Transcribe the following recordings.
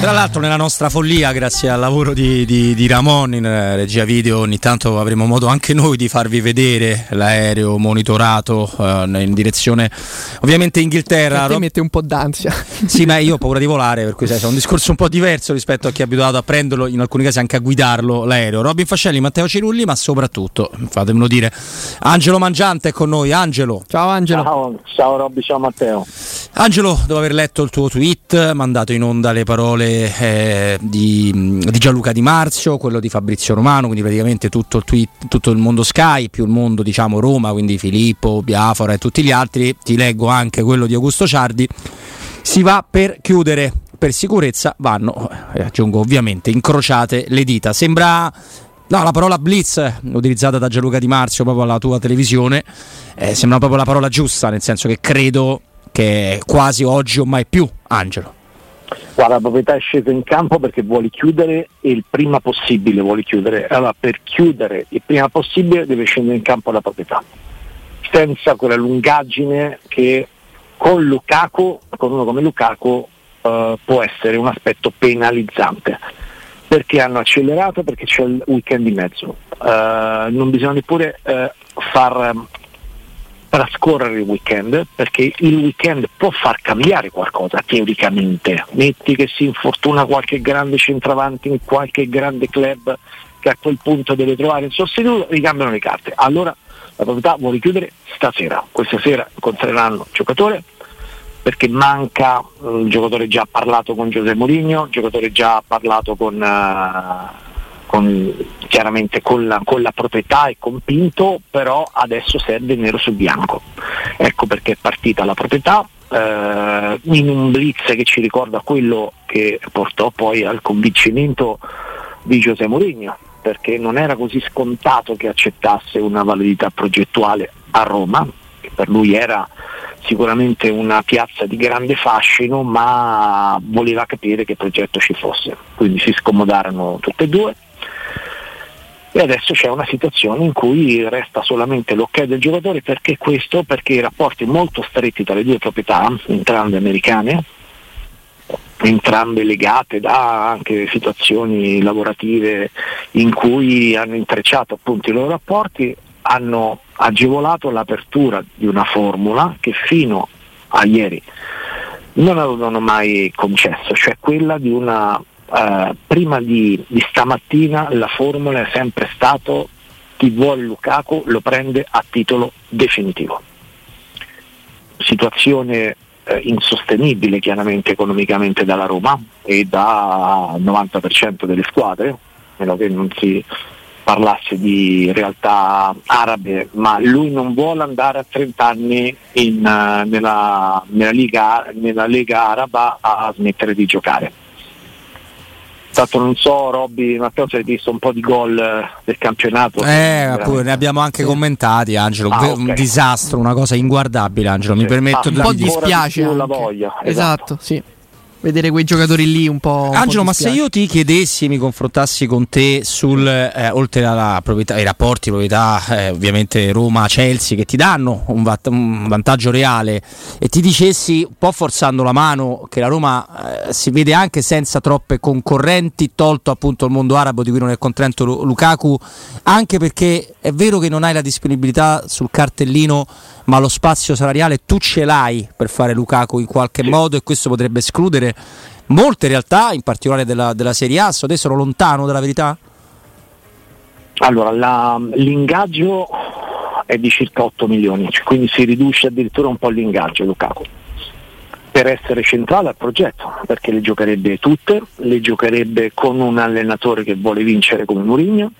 Tra l'altro nella nostra follia, grazie al lavoro di, di, di, Ramon in eh, regia video, ogni tanto avremo modo anche noi di farvi vedere l'aereo monitorato eh, in direzione ovviamente Inghilterra. Ti mette un po' d'ansia. Sì, ma io ho paura di volare, per cui sai, è un discorso un po' diverso rispetto a chi è abituato a prenderlo, in alcuni casi anche a guidarlo l'aereo. Robin Fascelli, Matteo Cirulli, ma soprattutto, fatemelo dire, Angelo Mangiante è con noi. Angelo. Ciao Angelo. Ciao, ciao Robby, ciao Matteo. Angelo, dopo aver letto il tuo tweet, mandato in onda le parole eh, di, di, Gianluca Di Marzio, quello di Fabrizio Romano, quindi praticamente tutto il, tweet, tutto il mondo Sky, più il mondo diciamo Roma, quindi Filippo, Biafora e tutti gli altri, ti leggo anche quello di Augusto Ciardi, si va per chiudere, per sicurezza vanno, eh, aggiungo ovviamente, incrociate le dita. Sembra No, la parola blitz utilizzata da Gianluca Di Marzio proprio alla tua televisione eh, sembra proprio la parola giusta, nel senso che credo che quasi oggi o mai più, Angelo. Guarda, la proprietà è scesa in campo perché vuole chiudere il prima possibile vuole chiudere. Allora, per chiudere il prima possibile deve scendere in campo la proprietà, senza quella lungaggine che con Lukaku, con uno come Lukaku, eh, può essere un aspetto penalizzante. Perché hanno accelerato? Perché c'è il weekend di mezzo. Uh, non bisogna neppure uh, far trascorrere il weekend perché il weekend può far cambiare qualcosa teoricamente. Metti che si infortuna qualche grande centravanti in qualche grande club che a quel punto deve trovare il sostituto ricambiano le carte. Allora la proprietà vuole chiudere stasera. Questa sera incontreranno il giocatore perché manca un giocatore già parlato con Giuseppe Mourinho un giocatore già parlato con uh, con, chiaramente con la, con la, proprietà e con Pinto, però adesso serve nero su bianco. Ecco perché è partita la proprietà eh, in un blitz che ci ricorda quello che portò poi al convincimento di Giuseppe Mourinho, perché non era così scontato che accettasse una validità progettuale a Roma, che per lui era sicuramente una piazza di grande fascino, ma voleva capire che progetto ci fosse. Quindi si scomodarono tutte e due e adesso c'è una situazione in cui resta solamente l'ok del giocatore perché questo? Perché i rapporti molto stretti tra le due proprietà, entrambe americane, entrambe legate da anche situazioni lavorative in cui hanno intrecciato appunto i loro rapporti, hanno agevolato l'apertura di una formula che fino a ieri non avevano mai concesso, cioè quella di una eh, prima di, di, stamattina la formula è sempre stato chi vuole Lukaku lo prende a titolo definitivo. Situazione eh, insostenibile chiaramente economicamente dalla Roma e dal 90% delle squadre, meno che non si parlasse di realtà arabe, ma lui non vuole andare a 30 anni in, uh, nella, nella, Liga, nella Lega Araba a smettere di giocare Tanto non so, Robby, Matteo, se hai visto un po' di gol eh, del campionato. Eh, pure, ne abbiamo anche sì. commentati, Angelo. Ah, un okay. disastro, una cosa inguardabile, Angelo. Mi permetto ah, di Un po' dispiace. La voglia. Esatto, esatto sì vedere quei giocatori lì un po'. Angelo, un po ma se io ti chiedessi e mi confrontassi con te sul eh, oltre alla proprietà, ai rapporti, proprietà, eh, ovviamente Roma-Chelsea che ti danno un, va- un, vantaggio reale e ti dicessi, un po' forzando la mano, che la Roma eh, si vede anche senza troppe concorrenti, tolto appunto il mondo arabo di cui non è contento Lukaku, anche perché è vero che non hai la disponibilità sul cartellino ma lo spazio salariale tu ce l'hai per fare Lukaku in qualche sì. modo e questo potrebbe escludere molte realtà, in particolare della, della Serie A. Adesso sono lontano dalla verità? Allora, la, l'ingaggio è di circa 8 milioni, cioè, quindi si riduce addirittura un po' l'ingaggio Lukaku. per essere centrale al progetto, perché le giocherebbe tutte, le giocherebbe con un allenatore che vuole vincere come Mourinho,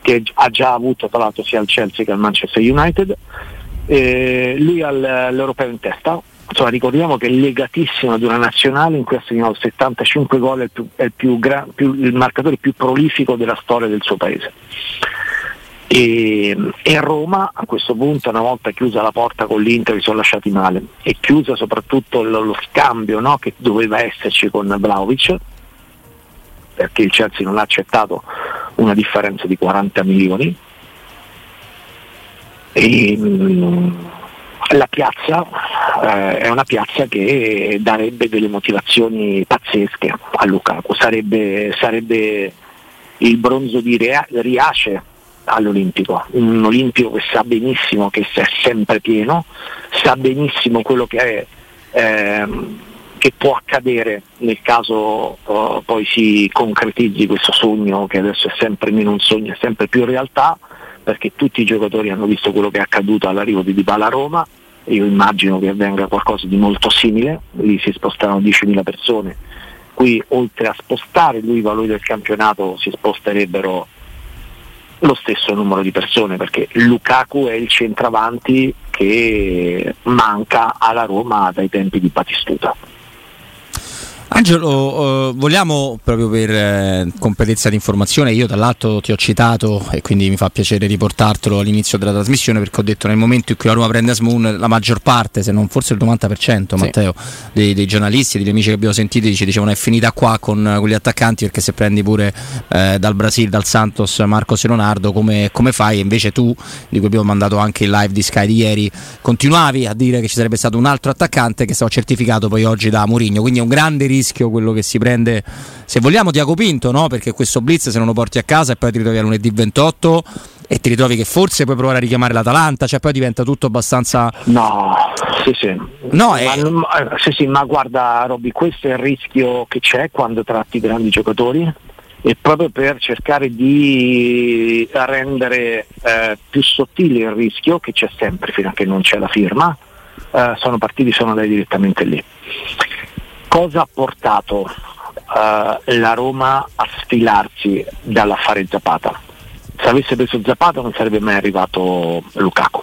che ha già avuto tra l'altro sia al Chelsea che al Manchester United, eh, lui ha l'europeo in testa, insomma, ricordiamo che è legatissimo ad una nazionale in cui ha segnato 75 gol, è, il, più, è il, più gra- più, il marcatore più prolifico della storia del suo paese. E, e, Roma a questo punto una volta chiusa la porta con l'Inter si sono lasciati male. E chiusa soprattutto lo, lo scambio no, che doveva esserci con Vlaovic perché il Chelsea non ha accettato una differenza di 40 milioni e, mh, la piazza eh, è una piazza che darebbe delle motivazioni pazzesche a Lukaku, sarebbe, sarebbe il bronzo di Riace all'Olimpico, un Olimpico che sa benissimo che è sempre pieno, sa benissimo quello che, è, ehm, che può accadere nel caso uh, poi si concretizzi questo sogno che adesso è sempre meno un sogno, è sempre più realtà, perché tutti i giocatori hanno visto quello che è accaduto all'arrivo di Dybala a Roma, io immagino che avvenga qualcosa di molto simile, lì si sposteranno 10.000 persone, qui oltre a spostare lui i valori del campionato si sposterebbero lo stesso numero di persone perché Lukaku è il centravanti che manca alla Roma dai tempi di Batistuta. Angelo, eh, vogliamo proprio per eh, completezza di informazione, io dall'altro ti ho citato e quindi mi fa piacere riportartelo all'inizio della trasmissione perché ho detto nel momento in cui la Roma prende Asmoon la maggior parte, se non forse il 90% sì. Matteo, dei, dei, giornalisti, degli amici che abbiamo sentito ci dicevano è finita qua con, con gli attaccanti perché se prendi pure eh, dal Brasile, dal Santos, Marcos e Leonardo come, come fai? E invece tu, di cui abbiamo mandato anche il live di Sky di ieri, continuavi a dire che ci sarebbe stato un altro attaccante che è stato certificato poi oggi da Mourinho, quindi è un grande rischio rischio quello che si prende, se vogliamo, Tiago Pinto, no? perché questo blitz se non lo porti a casa e poi ti ritrovi a lunedì 28 e ti ritrovi che forse puoi provare a richiamare l'Atalanta, cioè poi diventa tutto abbastanza... No, sì sì. No, ma, è... Eh, sì, sì, ma guarda Robby, questo è il rischio che c'è quando tratti grandi giocatori e proprio per cercare di rendere eh, più sottile il rischio che c'è sempre fino a che non c'è la firma, eh, sono partiti, sono andati direttamente lì. Cosa ha portato uh, la Roma a sfilarsi dall'affare Zapata? Se avesse preso Zapata non sarebbe mai arrivato Lukaku,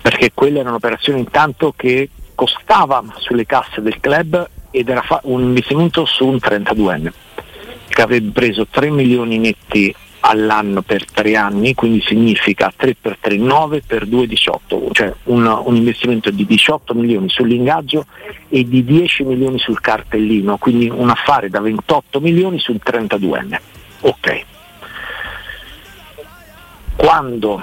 perché quella era un'operazione intanto che costava sulle casse del club ed era un investimento su un 32enne che avrebbe preso 3 milioni netti all'anno per tre anni, quindi significa 3 per 3, 9 per 2, 18, cioè un, un, investimento di 18 milioni sull'ingaggio e di 10 milioni sul cartellino, quindi un affare da 28 milioni sul 32enne. Ok. Quando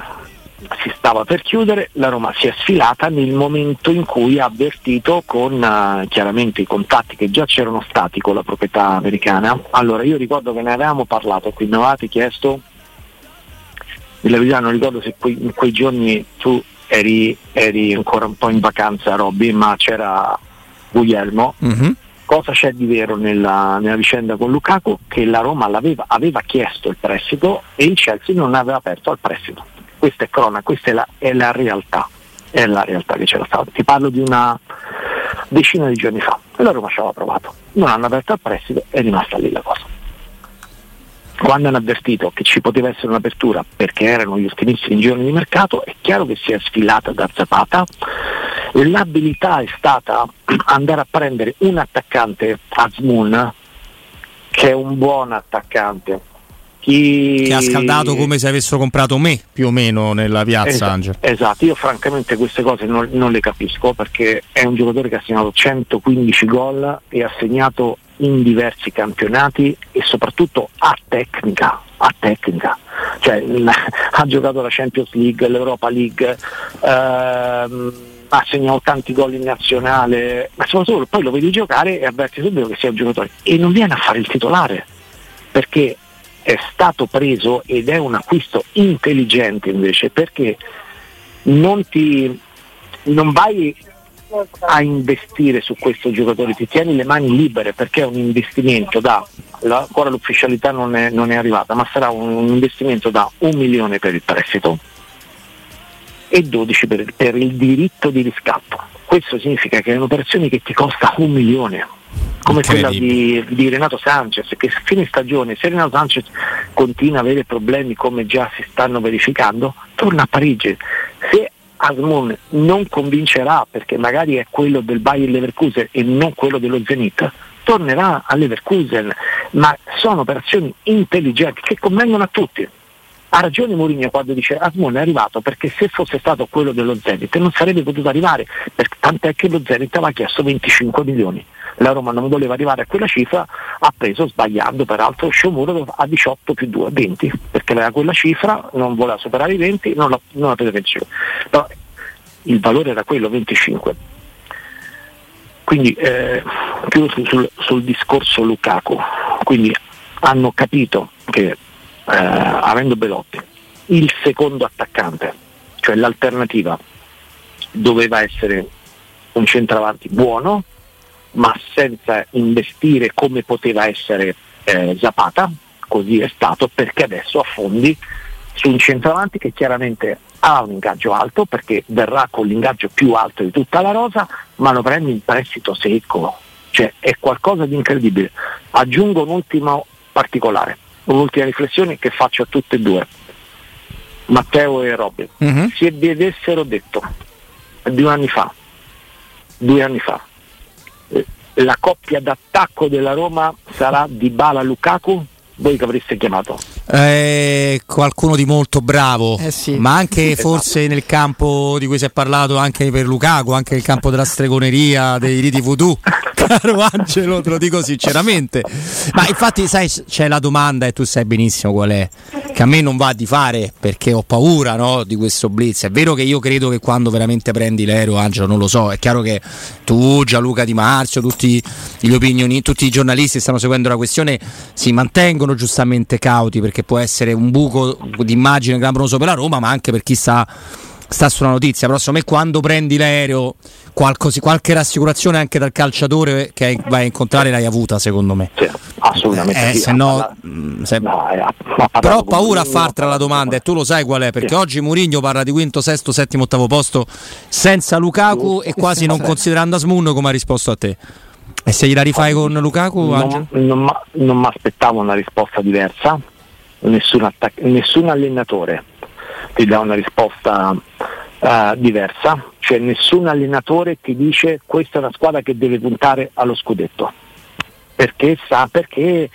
si stava per chiudere, la Roma si è sfilata nel momento in cui ha avvertito con uh, chiaramente i contatti che già c'erano stati con la proprietà americana. Allora io ricordo che ne avevamo parlato, qui mi avevate chiesto, nella verità non ricordo se poi in quei giorni tu eri, eri, ancora un po' in vacanza Robby, ma c'era Guglielmo. Mm-hmm. Cosa c'è di vero nella, nella, vicenda con Lukaku? Che la Roma aveva chiesto il prestito e il Chelsea non aveva aperto al prestito questa è cronaca, questa è la, è la realtà, è la realtà che c'era stata. Ti parlo di una decina di giorni fa e la Roma ci aveva provato, non hanno aperto il prestito, è rimasta lì la cosa. Quando hanno avvertito che ci poteva essere un'apertura perché erano gli ultimissimi giorni di mercato, è chiaro che si è sfilata da Zapata. L'abilità è stata andare a prendere un attaccante Azmoun, che è un buon attaccante, chi... Che ha scaldato come se avessero comprato me più o meno nella piazza esatto, Angelo. Esatto, io francamente queste cose non, non, le capisco perché è un giocatore che ha segnato 115 gol e ha segnato in diversi campionati e soprattutto a tecnica, a tecnica. Cioè, ha giocato la Champions League, l'Europa League, ehm, ha segnato tanti gol in nazionale, ma soprattutto poi lo vedi giocare e avverti subito che sia un giocatore e non viene a fare il titolare perché è stato preso ed è un acquisto intelligente invece perché non, ti, non vai a investire su questo giocatore, ti tieni le mani libere perché è un investimento da, la, ancora l'ufficialità non è, non è, arrivata, ma sarà un, un, investimento da un milione per il prestito e 12 per, per il diritto di riscatto. Questo significa che è un'operazione che ti costa un milione, come quella di, di, Renato Sanchez, che a fine stagione, se Renato Sanchez continua a avere problemi come già si stanno verificando, torna a Parigi. Se Asmun non convincerà perché magari è quello del Bayer Leverkusen e non quello dello Zenit, tornerà a Leverkusen, ma sono operazioni intelligenti che convengono a tutti. Ha ragione Mourinho quando dice Asmun è arrivato perché se fosse stato quello dello Zenit non sarebbe potuto arrivare, tant'è che lo Zenit aveva chiesto 25 milioni. La Roma non voleva arrivare a quella cifra, ha preso sbagliando peraltro Sciomuro a 18 più 2, 20, perché aveva quella cifra, non voleva superare i 20, non l'ha, non l'ha preso 25. Però il valore era quello, 25. Quindi eh, chiudo sul, sul discorso Lukaku, quindi hanno capito che eh, avendo Belotti, il secondo attaccante, cioè l'alternativa, doveva essere un centravanti buono, ma senza investire come poteva essere eh, Zapata, così è stato perché adesso affondi su un centravanti che chiaramente ha un ingaggio alto perché verrà con l'ingaggio più alto di tutta la rosa, ma lo prende in prestito secco, cioè è qualcosa di incredibile. Aggiungo un ultimo particolare un'ultima riflessione che faccio a tutte e due, Matteo e Robin. Uh-huh. Se vi avessero detto due anni fa, due anni fa, la coppia d'attacco della Roma sarà di Bala Lukaku, voi che avreste chiamato? Eh, qualcuno di molto bravo, eh sì. ma anche esatto. forse nel campo di cui si è parlato anche per Lukaku, anche nel campo della stregoneria, dei riti voodoo. Caro Angelo, te lo dico sinceramente. Ma infatti, sai, c'è la domanda e tu sai benissimo qual è. Che a me non va di fare perché ho paura no, di questo blitz. È vero che io credo che quando veramente prendi l'aereo, Angelo, non lo so. È chiaro che tu, Gianluca Di Marzio, tutti gli opinioni, tutti i giornalisti stanno seguendo la questione, si mantengono giustamente cauti perché può essere un buco di immagine clamoroso per la Roma, ma anche per chi sta sta sulla notizia, però secondo me quando prendi l'aereo qualcosi, qualche rassicurazione anche dal calciatore che vai a incontrare l'hai avuta secondo me. Sì, assolutamente. Eh, sì, se no, mm, se... no eh, però ho paura a fartela la domanda e tu lo sai qual è, perché sì. oggi Murigno parla di quinto, sesto, settimo, ottavo posto senza Lukaku e quasi non considerando Asmun come ha risposto a te. E se gliela rifai con Lukaku? Non, non mi aspettavo una risposta diversa, nessun, attac- nessun allenatore ti dà una risposta diversa, cioè nessun allenatore ti dice questa è una squadra che deve puntare allo scudetto. Perché sa, perché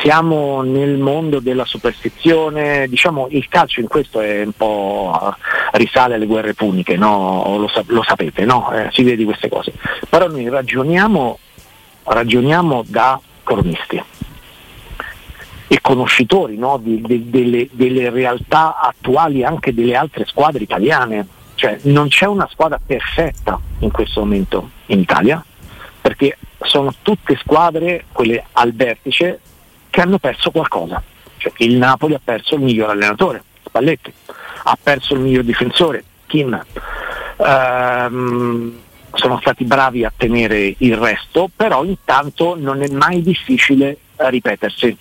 siamo nel mondo della superstizione, diciamo il calcio in questo è un po' risale alle guerre puniche, no? lo, lo, sapete, no? eh, si vede queste cose. Però noi ragioniamo, ragioniamo da cronisti e conoscitori no, di, de, delle, delle, realtà attuali anche delle altre squadre italiane. Cioè non c'è una squadra perfetta in questo momento in Italia, perché sono tutte squadre, quelle al vertice, che hanno perso qualcosa. Cioè, il Napoli ha perso il miglior allenatore, Spalletti, ha perso il miglior difensore, Kim. Ehm, sono stati bravi a tenere il resto, però intanto non è mai difficile ripetersi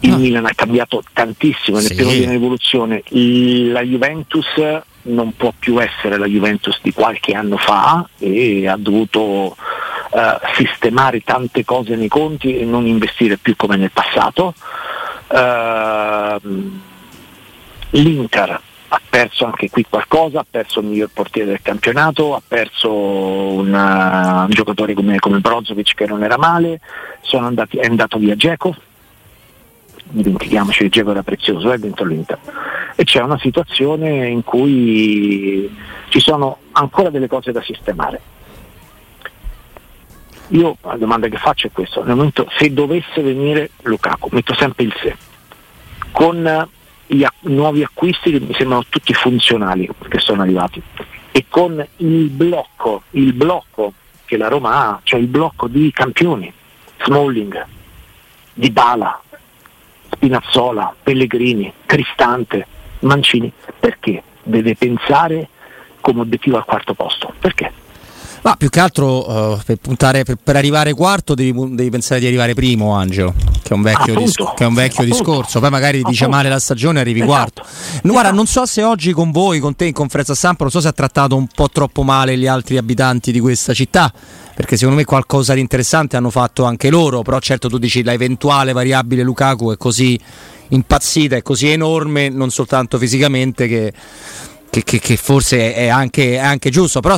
il no. Milan ha cambiato tantissimo nel sì. pieno di un'evoluzione. La Juventus non può più essere la Juventus di qualche anno fa e ha dovuto uh, sistemare tante cose nei conti e non investire più come nel passato. Uh, L'Inter ha perso anche qui qualcosa, ha perso il miglior portiere del campionato, ha perso una, un giocatore come, come Brozovic che non era male, andati, è andato via Geco dimentichiamoci che Diego era prezioso, è dentro l'Inter. E c'è una situazione in cui ci sono ancora delle cose da sistemare. Io la domanda che faccio è questa, nel momento se dovesse venire Lukaku, metto sempre il se, con gli nuovi acquisti che mi sembrano tutti funzionali che sono arrivati e con il blocco, il blocco che la Roma ha, cioè il blocco di campioni, Smalling, Di Bala, Spinazzola, Pellegrini, Cristante, Mancini, perché deve pensare come obiettivo al quarto posto? Perché? Ma più che altro uh, per, puntare, per, per, arrivare quarto devi, devi, pensare di arrivare primo, Angelo. Che è un vecchio, dis- è un vecchio discorso. Poi magari dice male la stagione e arrivi esatto. quarto. No, guarda, non so se oggi con voi, con te in conferenza stampa, non so se ha trattato un po' troppo male gli altri abitanti di questa città. Perché secondo me qualcosa di interessante hanno fatto anche loro. Però certo tu dici la eventuale variabile Lukaku è così impazzita, è così enorme, non soltanto fisicamente che che, che, che, forse è anche, è anche, giusto, però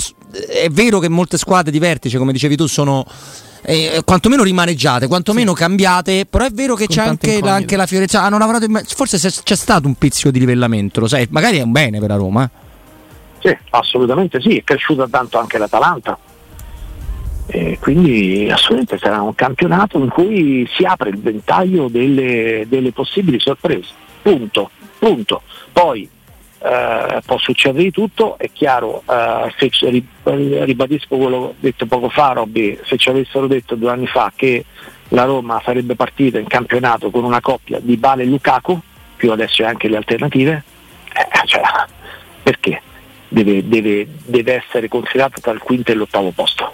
è vero che molte squadre di vertice, come dicevi tu, sono eh, quantomeno rimaneggiate, quantomeno sì. cambiate, però è vero che Con c'è anche la, anche la, Fiorentina, hanno lavorato in, forse c'è stato un pizzico di livellamento, lo sai, magari è un bene per la Roma. Sì, assolutamente sì, è cresciuta tanto anche l'Atalanta. E quindi assolutamente sarà un campionato in cui si apre il ventaglio delle, delle possibili sorprese. Punto, punto. Poi eh, può succedere di tutto, è chiaro, eh, se, ribadisco quello detto poco fa Robby, se ci avessero detto due anni fa che la Roma sarebbe partita in campionato con una coppia di Bale e Lukaku, più adesso anche le alternative, eh, cioè, perché? Deve, deve, deve essere considerato tra il quinto e l'ottavo posto.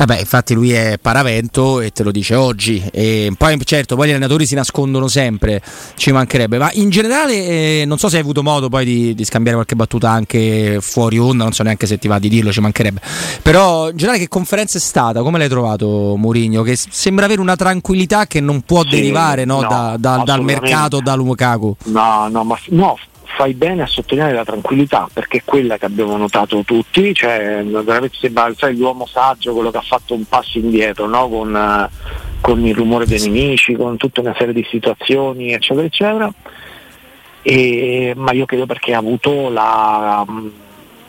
Vabbè, infatti lui è paravento e te lo dice oggi. E poi certo, poi gli allenatori si nascondono sempre, ci mancherebbe. Ma in generale, eh, non so se hai avuto modo poi di, di, scambiare qualche battuta anche fuori onda, non so neanche se ti va di dirlo, ci mancherebbe. Però in generale che conferenza è stata? Come l'hai trovato Mourinho? Che sembra avere una tranquillità che non può sì, derivare no, no, da, da, dal mercato, da Lukaku. No, no, ma no, fai bene a sottolineare la tranquillità perché è quella che abbiamo notato tutti, cioè veramente sembra sai, l'uomo saggio, quello che ha fatto un passo indietro no? con, con, il rumore dei nemici, con tutta una serie di situazioni eccetera eccetera, e, ma io credo perché ha avuto la,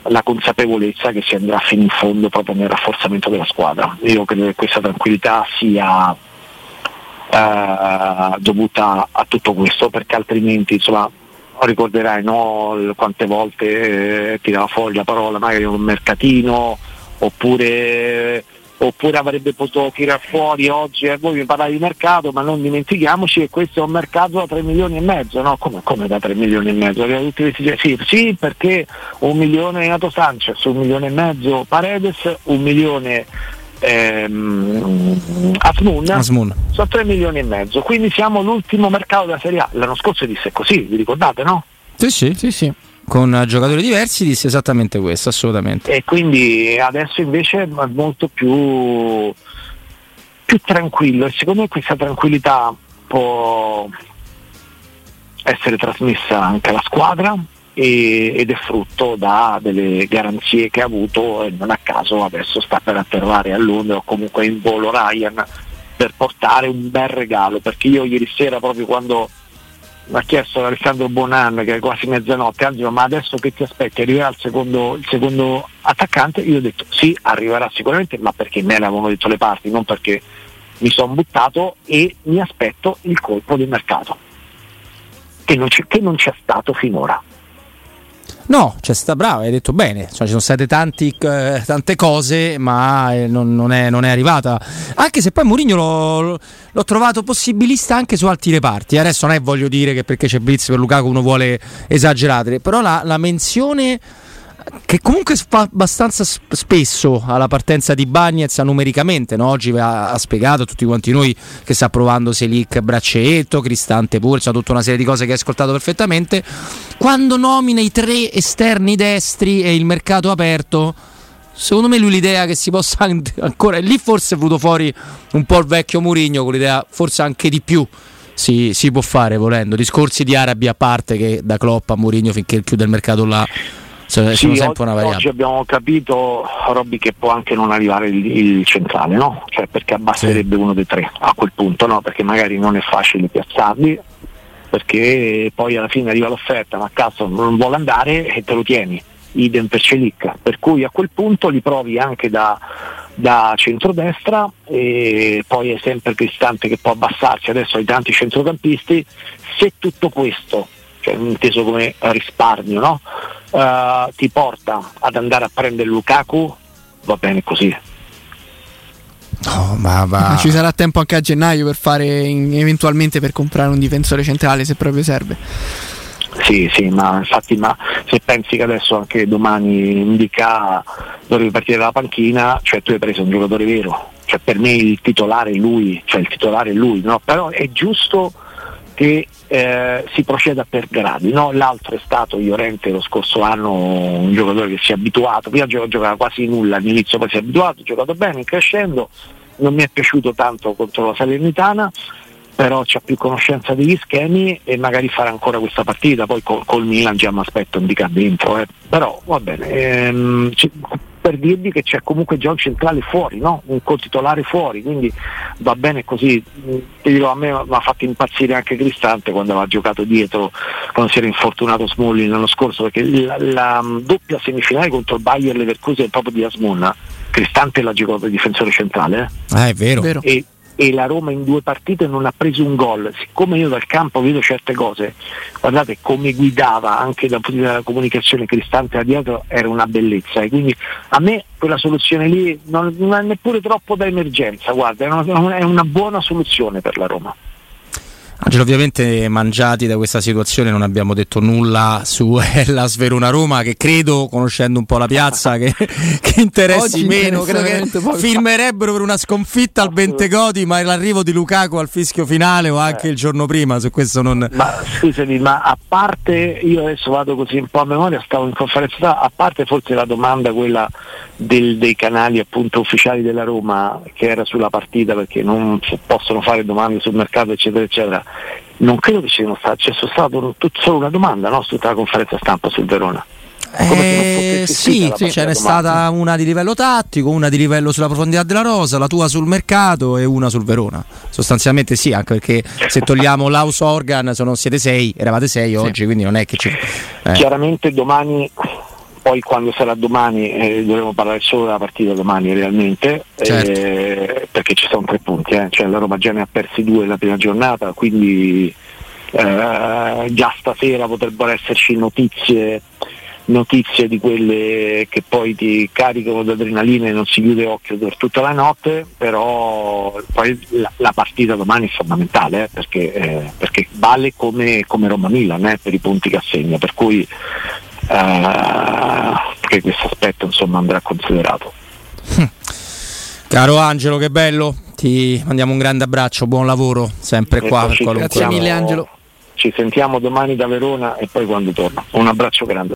la consapevolezza che si andrà fino in fondo proprio nel rafforzamento della squadra. Io credo che questa tranquillità sia eh, dovuta a tutto questo perché altrimenti insomma ricorderai no, quante volte eh, tirava fuori la parola magari un mercatino oppure, oppure avrebbe potuto tirare fuori oggi eh, voi mi parlate di mercato ma non dimentichiamoci che questo è un mercato da 3 milioni e mezzo no? come, come da 3 milioni e mezzo? Sì, sì perché un milione Nato Sanchez un milione e mezzo Paredes un milione ehm, Asmun, Asmun, sono 3 milioni e mezzo, quindi siamo l'ultimo mercato della Serie A. L'anno scorso disse così, vi ricordate no? Sì, sì, sì, sì. Con giocatori diversi disse esattamente questo, assolutamente. E quindi adesso invece è molto più, più tranquillo e secondo me questa tranquillità può essere trasmessa anche alla squadra e, ed è frutto da delle garanzie che ha avuto e non a caso adesso sta per atterrare a Londra o comunque in volo Ryan per portare un bel regalo perché io ieri sera proprio quando mi ha chiesto Alessandro Bonan che è quasi mezzanotte Angelo ma adesso che ti aspetti? Arriverà il secondo, il secondo attaccante? Io ho detto sì arriverà sicuramente ma perché me l'avevano detto le parti non perché mi sono buttato e mi aspetto il colpo del mercato che non, che non c'è stato finora No, c'è sta bravo, hai detto bene, cioè, ci sono state tanti, eh, tante cose, ma eh, non, non, è, non, è, arrivata. Anche se poi Mourinho l'ho, l'ho, trovato possibilista anche su altri reparti. Adesso non è voglio dire che perché c'è Blitz per Lukaku uno vuole esagerare, però la, la menzione che comunque fa abbastanza spesso alla partenza di Bagnez numericamente, no? oggi ha, ha, spiegato a tutti quanti noi che sta provando Selic braccetto, Cristante pure, tutta una serie di cose che hai ascoltato perfettamente, quando nomina i tre esterni destri e il mercato aperto, secondo me lui l'idea che si possa ancora, lì forse è venuto fuori un po' il vecchio Murigno con l'idea forse anche di più. Si, si può fare volendo discorsi di arabi a parte che da Klopp a Mourinho finché chiude il mercato là sono, sì, sempre una variabile. Oggi abbiamo capito, Robby, che può anche non arrivare il, il centrale, no? Cioè perché abbasserebbe sì. uno dei tre a quel punto, no? Perché magari non è facile piazzarli, perché poi alla fine arriva l'offerta, ma cazzo non vuole andare e te lo tieni, idem per Celic. Per cui a quel punto li provi anche da, da centrodestra e poi è sempre Cristante che può abbassarsi, adesso hai tanti centrocampisti, se tutto questo cioè inteso come risparmio, no? uh, ti porta ad andare a prendere Lukaku, va bene così. No, ma va. Ci sarà tempo anche a gennaio per fare in, eventualmente per comprare un difensore centrale se proprio serve. Sì, sì, ma infatti ma se pensi che adesso anche domani indica dovrebbe partire dalla panchina, cioè tu hai preso un giocatore vero, cioè per me il titolare è lui, cioè il titolare è lui, no? però è giusto che eh, si proceda per gradi. No? L'altro è stato Iorente lo scorso anno un giocatore che si è abituato, prima giocava quasi nulla all'inizio, poi si è abituato, ha giocato bene, crescendo, non mi è piaciuto tanto contro la Salernitana, però c'ha più conoscenza degli schemi e magari farà ancora questa partita, poi col, col Milan già mi aspetto un dica dentro, eh. però va bene. Ehm, per dirvi che c'è comunque già un centrale fuori, no? un co-titolare fuori, quindi va bene così. Dirò, a me mi ha fatto impazzire anche Cristante quando aveva giocato dietro, quando si era infortunato Smolli l'anno scorso, perché la, la doppia semifinale contro il Bayer Leverkusen proprio di Asmunna, Cristante l'ha giocato difensore centrale. Eh? Ah, è vero. vero. E, e la Roma in due partite non ha preso un gol. Siccome io dal campo vedo certe cose, guardate come guidava anche dal punto di vista della comunicazione Cristante da dietro era una bellezza e quindi a me quella soluzione lì non, non è neppure troppo da emergenza, guarda, è una, è una buona soluzione per la Roma. Angelo, ovviamente mangiati da questa situazione non abbiamo detto nulla su Hellas Verona Roma che credo, conoscendo un po' la piazza, che, che interessi Oggi meno, credo che firmerebbero per una sconfitta al Bentegodi, ma l'arrivo di Lukaku al fischio finale o anche eh. il giorno prima, su questo non... Ma scusami, ma a parte, io adesso vado così un po' a memoria, stavo in conferenza, a parte forse la domanda quella del, dei canali appunto ufficiali della Roma che era sulla partita perché non possono fare domande sul mercato eccetera eccetera non credo che ci siano state c'è solo una domanda no, su tutta la conferenza stampa sul Verona eh, sì, sì ce n'è stata una di livello tattico, una di livello sulla profondità della rosa, la tua sul mercato e una sul Verona. Sostanzialmente sì, anche perché se togliamo l'house organ sono, siete sei, eravate sei sì. oggi, quindi non è che ci... Eh. Chiaramente domani poi quando sarà domani eh, dovremo parlare solo della partita domani realmente certo. eh, perché ci sono tre punti eh. cioè la Roma già ne ha persi due la prima giornata quindi eh, già stasera potrebbero esserci notizie notizie di quelle che poi ti caricano di adrenalina e non si chiude occhio per tutta la notte, però poi la, la partita domani è fondamentale eh, perché, eh, perché, vale come, come Roma-Milan per i punti che assegna, per cui eh, che questo aspetto insomma, andrà considerato. Caro Angelo, che bello, ti mandiamo un grande abbraccio, buon lavoro, sempre e qua. Grazie mille Angelo. Ci sentiamo domani da Verona e poi quando torno. Un abbraccio grande.